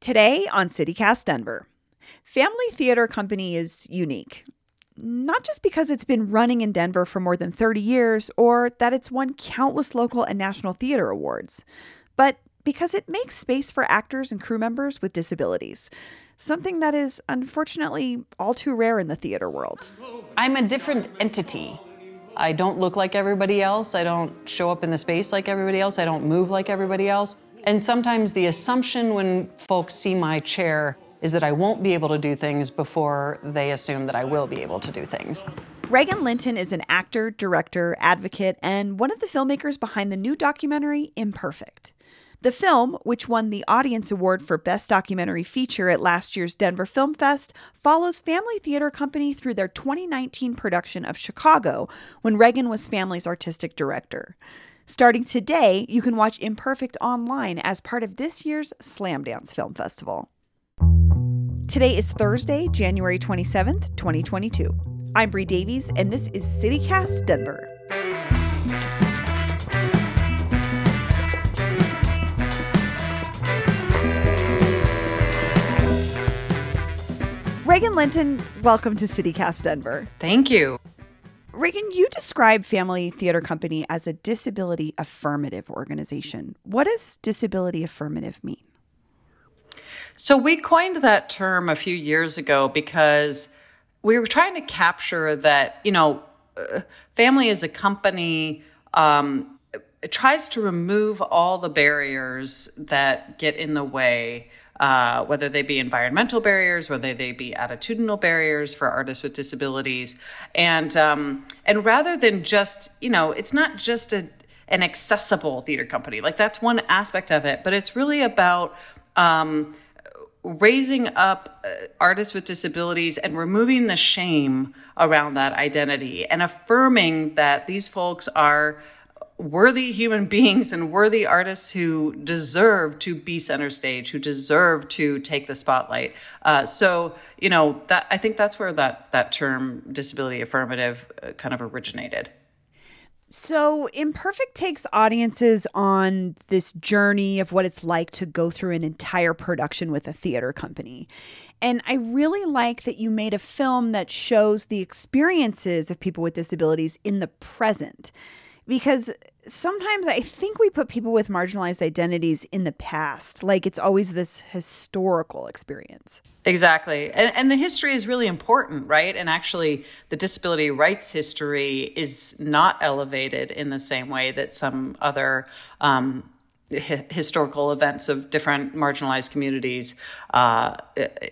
Today on CityCast Denver, Phamaly Theatre Company is unique. Not just because it's been running in Denver for more than 30 years or that it's won countless local and national theater awards, but because it makes space for actors and crew members with disabilities, something that is unfortunately all too rare in the theater world. I'm a different entity. I don't look like everybody else. I don't show up in the space like everybody else. I don't move like everybody else. And sometimes the assumption when folks see my chair is that I won't be able to do things before they assume that I will be able to do things. Regan Linton is an actor, director, advocate, and one of the filmmakers behind the new documentary Imperfect. The film, which won the Audience Award for Best Documentary Feature at last year's Denver Film Fest, follows Phamaly Theatre Company through their 2019 production of Chicago when Regan was Phamaly's artistic director. Starting today, you can watch Imperfect online as part of this year's Slamdance Film Festival. Today is Thursday, January 27th, 2022. I'm Bree Davies, and this is CityCast Denver. Regan Linton, welcome to CityCast Denver. Thank you. Regan, you describe Phamaly Theatre Company as a disability affirmative organization. What does disability affirmative mean? So, we coined that term a few years ago because we were trying to capture that, you know, uh, Phamaly as a company um, tries to remove all the barriers that get in the way uh, whether they be environmental barriers, whether they be attitudinal barriers for artists with disabilities, and um, and rather than just you know, it's not just a an accessible theater company. Like that's one aspect of it, but it's really about um, raising up uh, artists with disabilities and removing the shame around that identity and affirming that these folks are worthy human beings and worthy artists who deserve to be center stage, who deserve to take the spotlight. Uh, so, you know, that I think that's where that that term disability affirmative uh, kind of originated. So, Imperfect takes audiences on this journey of what it's like to go through an entire production with a theater company. And I really like that you made a film that shows the experiences of people with disabilities in the present because sometimes I think we put people with marginalized identities in the past. Like it's always this historical experience. Exactly. And, and, the history is really important, right? And actually, the disability rights history is not elevated in the same way that some other. Um, historical events of different marginalized communities uh,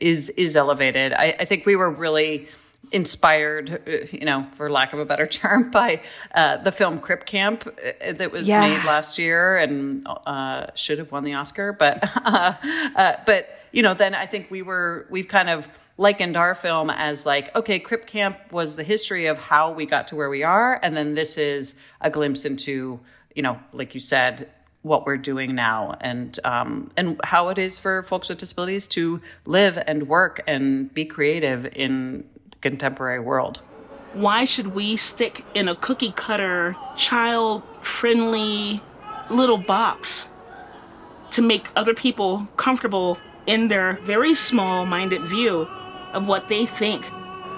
is is elevated. I, I think we were really inspired, you know, for lack of a better term, by uh, the film Crip Camp uh, that was yeah. made last year and uh, should have won the Oscar. But uh, uh, but you know, then I think we were we've kind of likened our film as like, okay, Crip Camp was the history of how we got to where we are, and then this is a glimpse into, you know, like you said, what we're doing now and um, and how it is for folks with disabilities to live and work and be creative in contemporary world. Why should we stick in a cookie cutter, child friendly little box to make other people comfortable in their very small minded view of what they think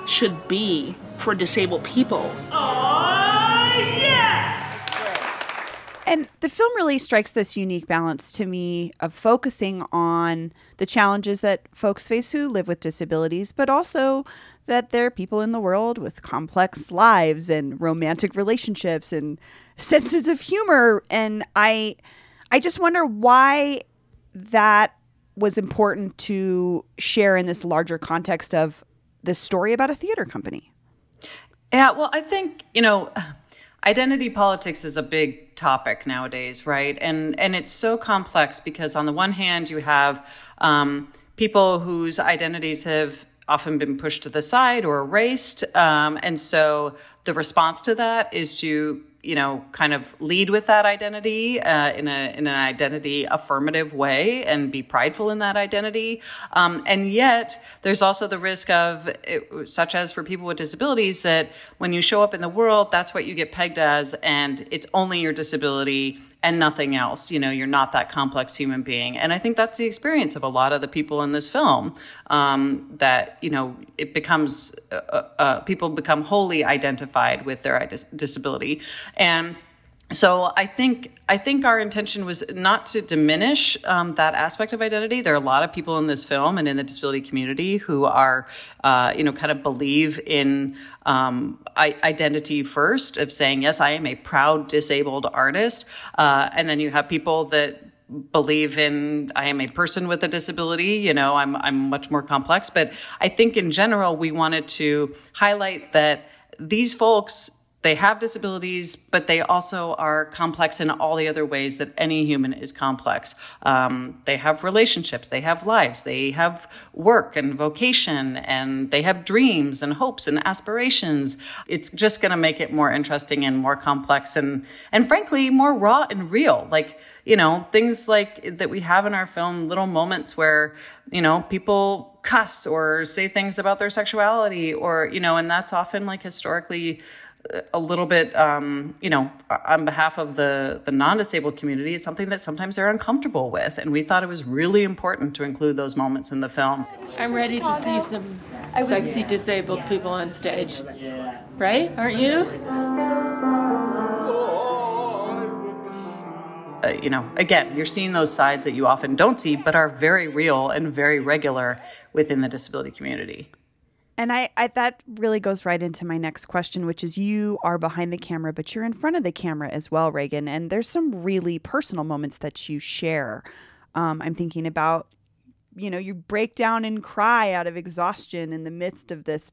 should be for disabled people? Oh, yeah! And the film really strikes this unique balance to me of focusing on the challenges that folks face who live with disabilities, but also that there are people in the world with complex lives and romantic relationships and senses of humor and I I just wonder why that was important to share in this larger context of this story about a theater company. Yeah, well, I think, you know, identity politics is a big topic nowadays, right? And and it's so complex because on the one hand you have um, people whose identities have often been pushed to the side or erased. Um, and so the response to that is to you know kind of lead with that identity uh, in a in an identity affirmative way and be prideful in that identity um, and yet there's also the risk of it, such as for people with disabilities that when you show up in the world that's what you get pegged as and it's only your disability and nothing else. You know, you're not that complex human being. And I think that's the experience of a lot of the people in this film. Um, that you know, it becomes uh, uh, people become wholly identified with their dis- disability, and so I think I think our intention was not to diminish um, that aspect of identity. There are a lot of people in this film and in the disability community who are, uh, you know, kind of believe in um, identity first of saying yes, I am a proud disabled artist, uh, and then you have people that believe in I am a person with a disability, you know, I'm I'm much more complex, but I think in general we wanted to highlight that these folks they have disabilities, but they also are complex in all the other ways that any human is complex. Um, they have relationships, they have lives, they have work and vocation, and they have dreams and hopes and aspirations. It's just going to make it more interesting and more complex and, and frankly, more raw and real. Like, you know, things like that we have in our film, little moments where, you know, people cuss or say things about their sexuality or, you know, and that's often like historically a little bit, um, you know, on behalf of the the non-disabled community, it's something that sometimes they're uncomfortable with, and we thought it was really important to include those moments in the film. I'm ready to see some sexy disabled people on stage, right? Aren't you? Uh, you know, again, you're seeing those sides that you often don't see, but are very real and very regular within the disability community. And I, I, that really goes right into my next question, which is you are behind the camera, but you're in front of the camera as well, Regan. And there's some really personal moments that you share. Um, I'm thinking about, you know, you break down and cry out of exhaustion in the midst of this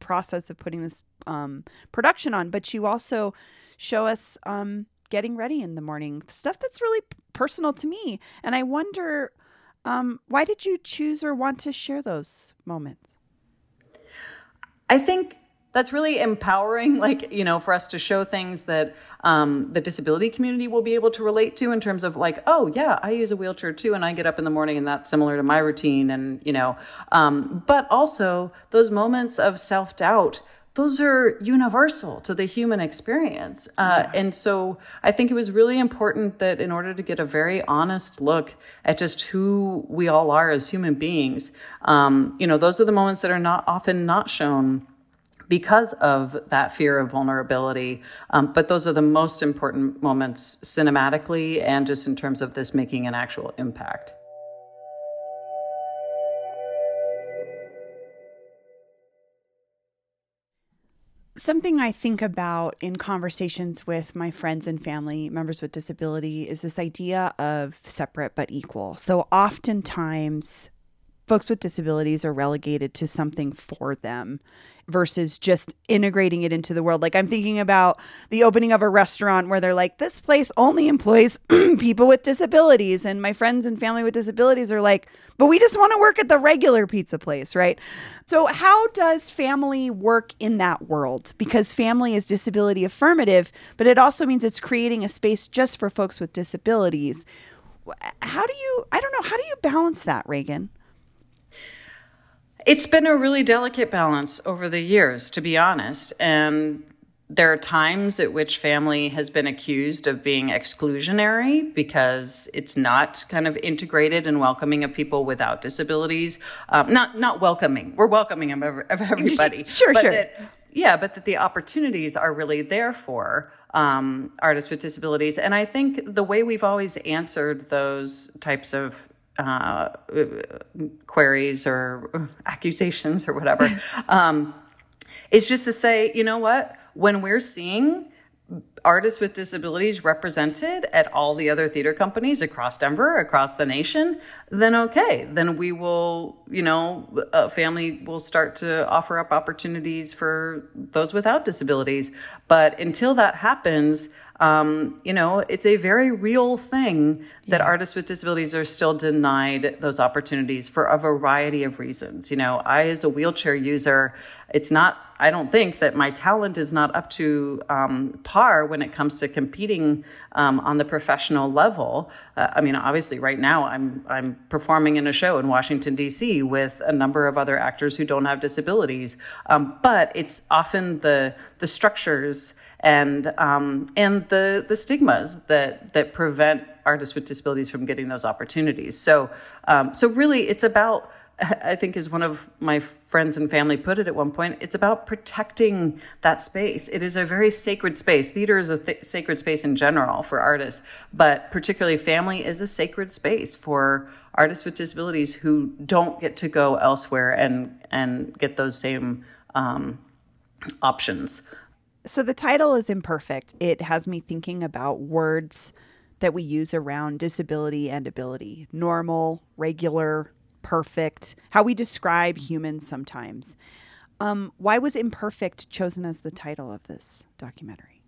process of putting this um, production on, but you also show us um, getting ready in the morning, stuff that's really personal to me. And I wonder, um, why did you choose or want to share those moments? I think that's really empowering like you know for us to show things that um, the disability community will be able to relate to in terms of like oh yeah i use a wheelchair too and i get up in the morning and that's similar to my routine and you know um, but also those moments of self-doubt those are universal to the human experience. Uh, yeah. And so I think it was really important that in order to get a very honest look at just who we all are as human beings, um, you know, those are the moments that are not often not shown because of that fear of vulnerability. Um, but those are the most important moments cinematically and just in terms of this making an actual impact. Something I think about in conversations with my friends and family members with disability is this idea of separate but equal. So oftentimes, folks with disabilities are relegated to something for them versus just integrating it into the world. Like I'm thinking about the opening of a restaurant where they're like, this place only employs people with disabilities. And my friends and family with disabilities are like, but we just want to work at the regular pizza place, right? So, how does Phamaly work in that world? Because Phamaly is disability affirmative, but it also means it's creating a space just for folks with disabilities. How do you, I don't know, how do you balance that, Regan? It's been a really delicate balance over the years, to be honest. And there are times at which Phamaly has been accused of being exclusionary because it's not kind of integrated and welcoming of people without disabilities. Um, not not welcoming. We're welcoming of, of everybody. sure, sure. That, yeah, but that the opportunities are really there for um, artists with disabilities. And I think the way we've always answered those types of uh, queries or accusations or whatever, um, is just to say, you know what? When we're seeing artists with disabilities represented at all the other theater companies across Denver, across the nation, then okay, then we will, you know, a Phamaly will start to offer up opportunities for those without disabilities. But until that happens, um, you know, it's a very real thing that yeah. artists with disabilities are still denied those opportunities for a variety of reasons. You know, I, as a wheelchair user, it's not, I don't think that my talent is not up to um, par when it comes to competing um, on the professional level. Uh, I mean, obviously, right now I'm, I'm performing in a show in Washington, D.C. with a number of other actors who don't have disabilities. Um, but it's often the, the structures and um, and the the stigmas that that prevent artists with disabilities from getting those opportunities. So um, so really, it's about I think, as one of my friends and family put it at one point, it's about protecting that space. It is a very sacred space. Theater is a th- sacred space in general for artists, but particularly Phamaly is a sacred space for artists with disabilities who don't get to go elsewhere and and get those same um, options. So the title is imperfect. It has me thinking about words that we use around disability and ability: normal, regular, perfect, how we describe humans sometimes. Um, why was imperfect chosen as the title of this documentary?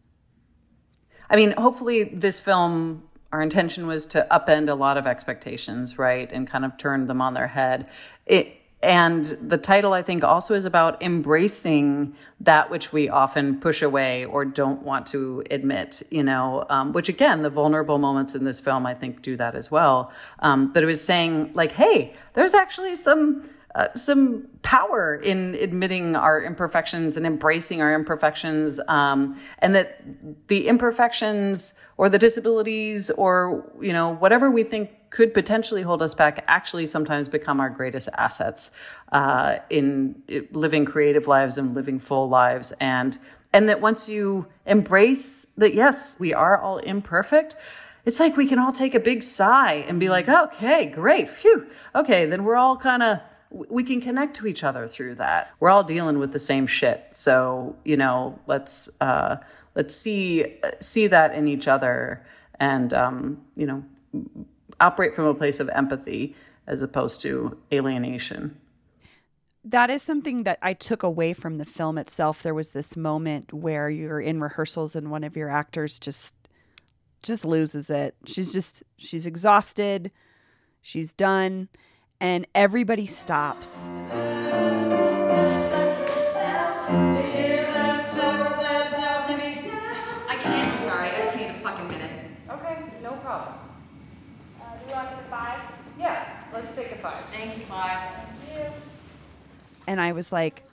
I mean, hopefully, this film, our intention was to upend a lot of expectations, right, and kind of turn them on their head. It, and the title, I think, also is about embracing that which we often push away or don't want to admit, you know, um, which again, the vulnerable moments in this film, I think, do that as well. Um, but it was saying, like, hey, there's actually some uh, some power in admitting our imperfections and embracing our imperfections, um, and that the imperfections or the disabilities or you know whatever we think could potentially hold us back actually sometimes become our greatest assets uh, in living creative lives and living full lives, and and that once you embrace that, yes, we are all imperfect it's like we can all take a big sigh and be like, okay, great, phew, okay, then we're all kind of we can connect to each other through that. We're all dealing with the same shit. So, you know, let's uh, let's see see that in each other and um, you know, operate from a place of empathy as opposed to alienation. That is something that I took away from the film itself. There was this moment where you're in rehearsals and one of your actors just just loses it. She's just she's exhausted. She's done and everybody stops. Let's take a five. Thank you, five. And I was like,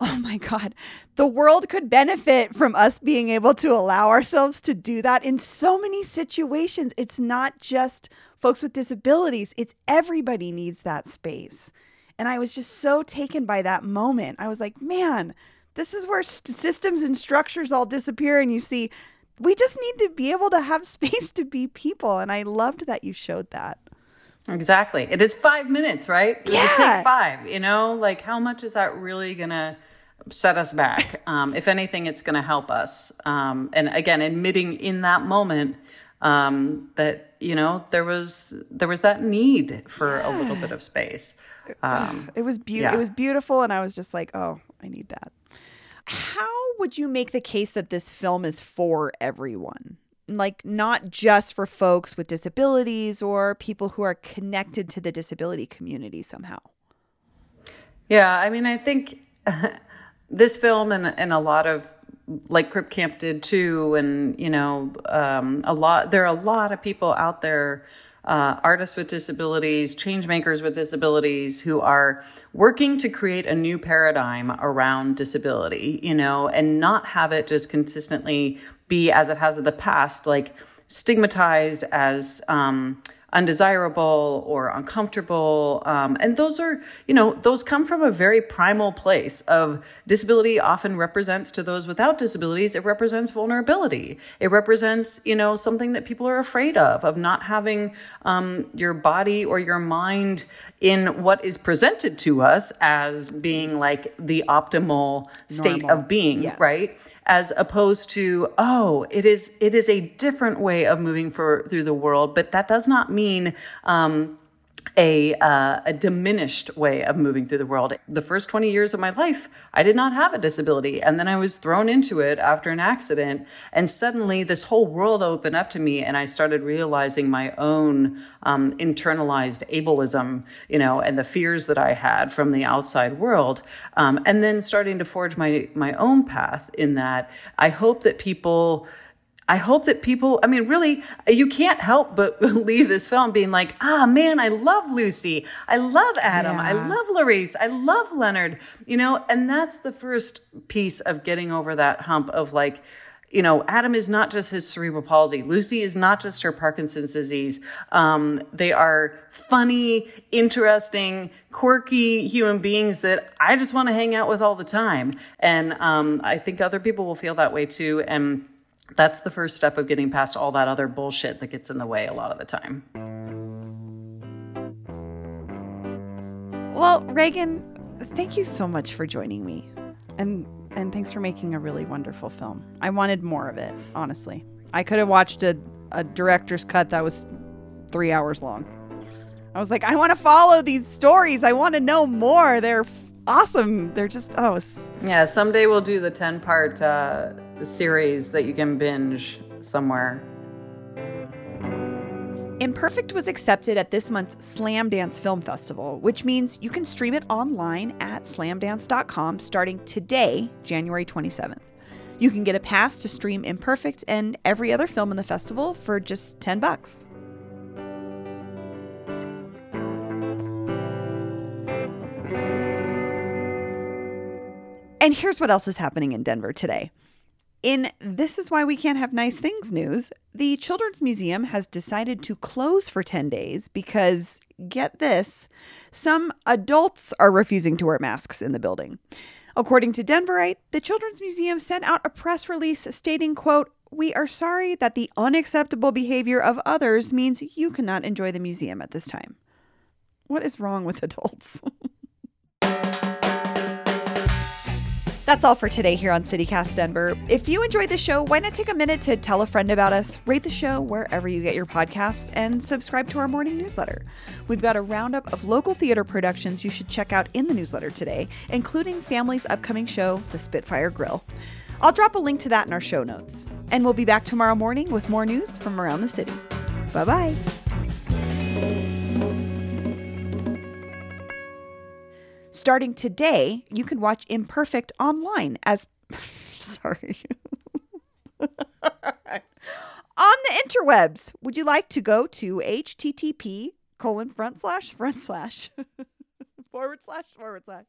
oh my God, the world could benefit from us being able to allow ourselves to do that in so many situations. It's not just folks with disabilities, it's everybody needs that space. And I was just so taken by that moment. I was like, man, this is where st- systems and structures all disappear. And you see, we just need to be able to have space to be people. And I loved that you showed that. Exactly. It is five minutes, right? Yeah. It take five, you know, like how much is that really going to set us back? Um, if anything, it's going to help us. Um, and again, admitting in that moment um, that you know there was there was that need for yeah. a little bit of space. Um, it was beautiful. Yeah. It was beautiful, and I was just like, oh, I need that. How would you make the case that this film is for everyone? Like, not just for folks with disabilities or people who are connected to the disability community somehow. Yeah, I mean, I think this film and, and a lot of like Crip Camp did too, and you know, um, a lot. There are a lot of people out there, uh, artists with disabilities, change makers with disabilities, who are working to create a new paradigm around disability. You know, and not have it just consistently be as it has in the past, like stigmatized as. Um, undesirable or uncomfortable. Um, and those are, you know, those come from a very primal place of disability often represents to those without disabilities, it represents vulnerability. It represents, you know, something that people are afraid of, of not having um, your body or your mind in what is presented to us as being like the optimal state Normal. of being, yes. right? as opposed to oh it is it is a different way of moving for through the world but that does not mean um, a, uh, a diminished way of moving through the world. The first 20 years of my life, I did not have a disability. And then I was thrown into it after an accident. And suddenly this whole world opened up to me. And I started realizing my own um, internalized ableism, you know, and the fears that I had from the outside world. Um, and then starting to forge my, my own path in that. I hope that people I hope that people, I mean, really, you can't help but leave this film being like, ah, man, I love Lucy. I love Adam. Yeah. I love Larice. I love Leonard, you know, and that's the first piece of getting over that hump of like, you know, Adam is not just his cerebral palsy. Lucy is not just her Parkinson's disease. Um, they are funny, interesting, quirky human beings that I just want to hang out with all the time. And um, I think other people will feel that way too. And that's the first step of getting past all that other bullshit that gets in the way a lot of the time. Well, Regan, thank you so much for joining me. And and thanks for making a really wonderful film. I wanted more of it, honestly. I could have watched a, a director's cut that was three hours long. I was like, I want to follow these stories. I want to know more. They're f- awesome. They're just, oh, Yeah, someday we'll do the 10 part uh, series that you can binge somewhere. Imperfect was accepted at this month's Slamdance Film Festival, which means you can stream it online at slamdance.com starting today, January 27th. You can get a pass to stream Imperfect and every other film in the festival for just 10 bucks. And here's what else is happening in Denver today. In This Is Why We Can't Have Nice Things news, the Children's Museum has decided to close for 10 days because, get this, some adults are refusing to wear masks in the building. According to Denverite, the Children's Museum sent out a press release stating, quote, we are sorry that the unacceptable behavior of others means you cannot enjoy the museum at this time. What is wrong with adults? That's all for today here on CityCast Denver. If you enjoyed the show, why not take a minute to tell a friend about us, rate the show wherever you get your podcasts, and subscribe to our morning newsletter. We've got a roundup of local theater productions you should check out in the newsletter today, including Phamaly's upcoming show, The Spitfire Grill. I'll drop a link to that in our show notes. And we'll be back tomorrow morning with more news from around the city. Bye bye. Starting today, you can watch Imperfect online as. Sorry. On the interwebs, would you like to go to http colon front slash front slash forward slash forward slash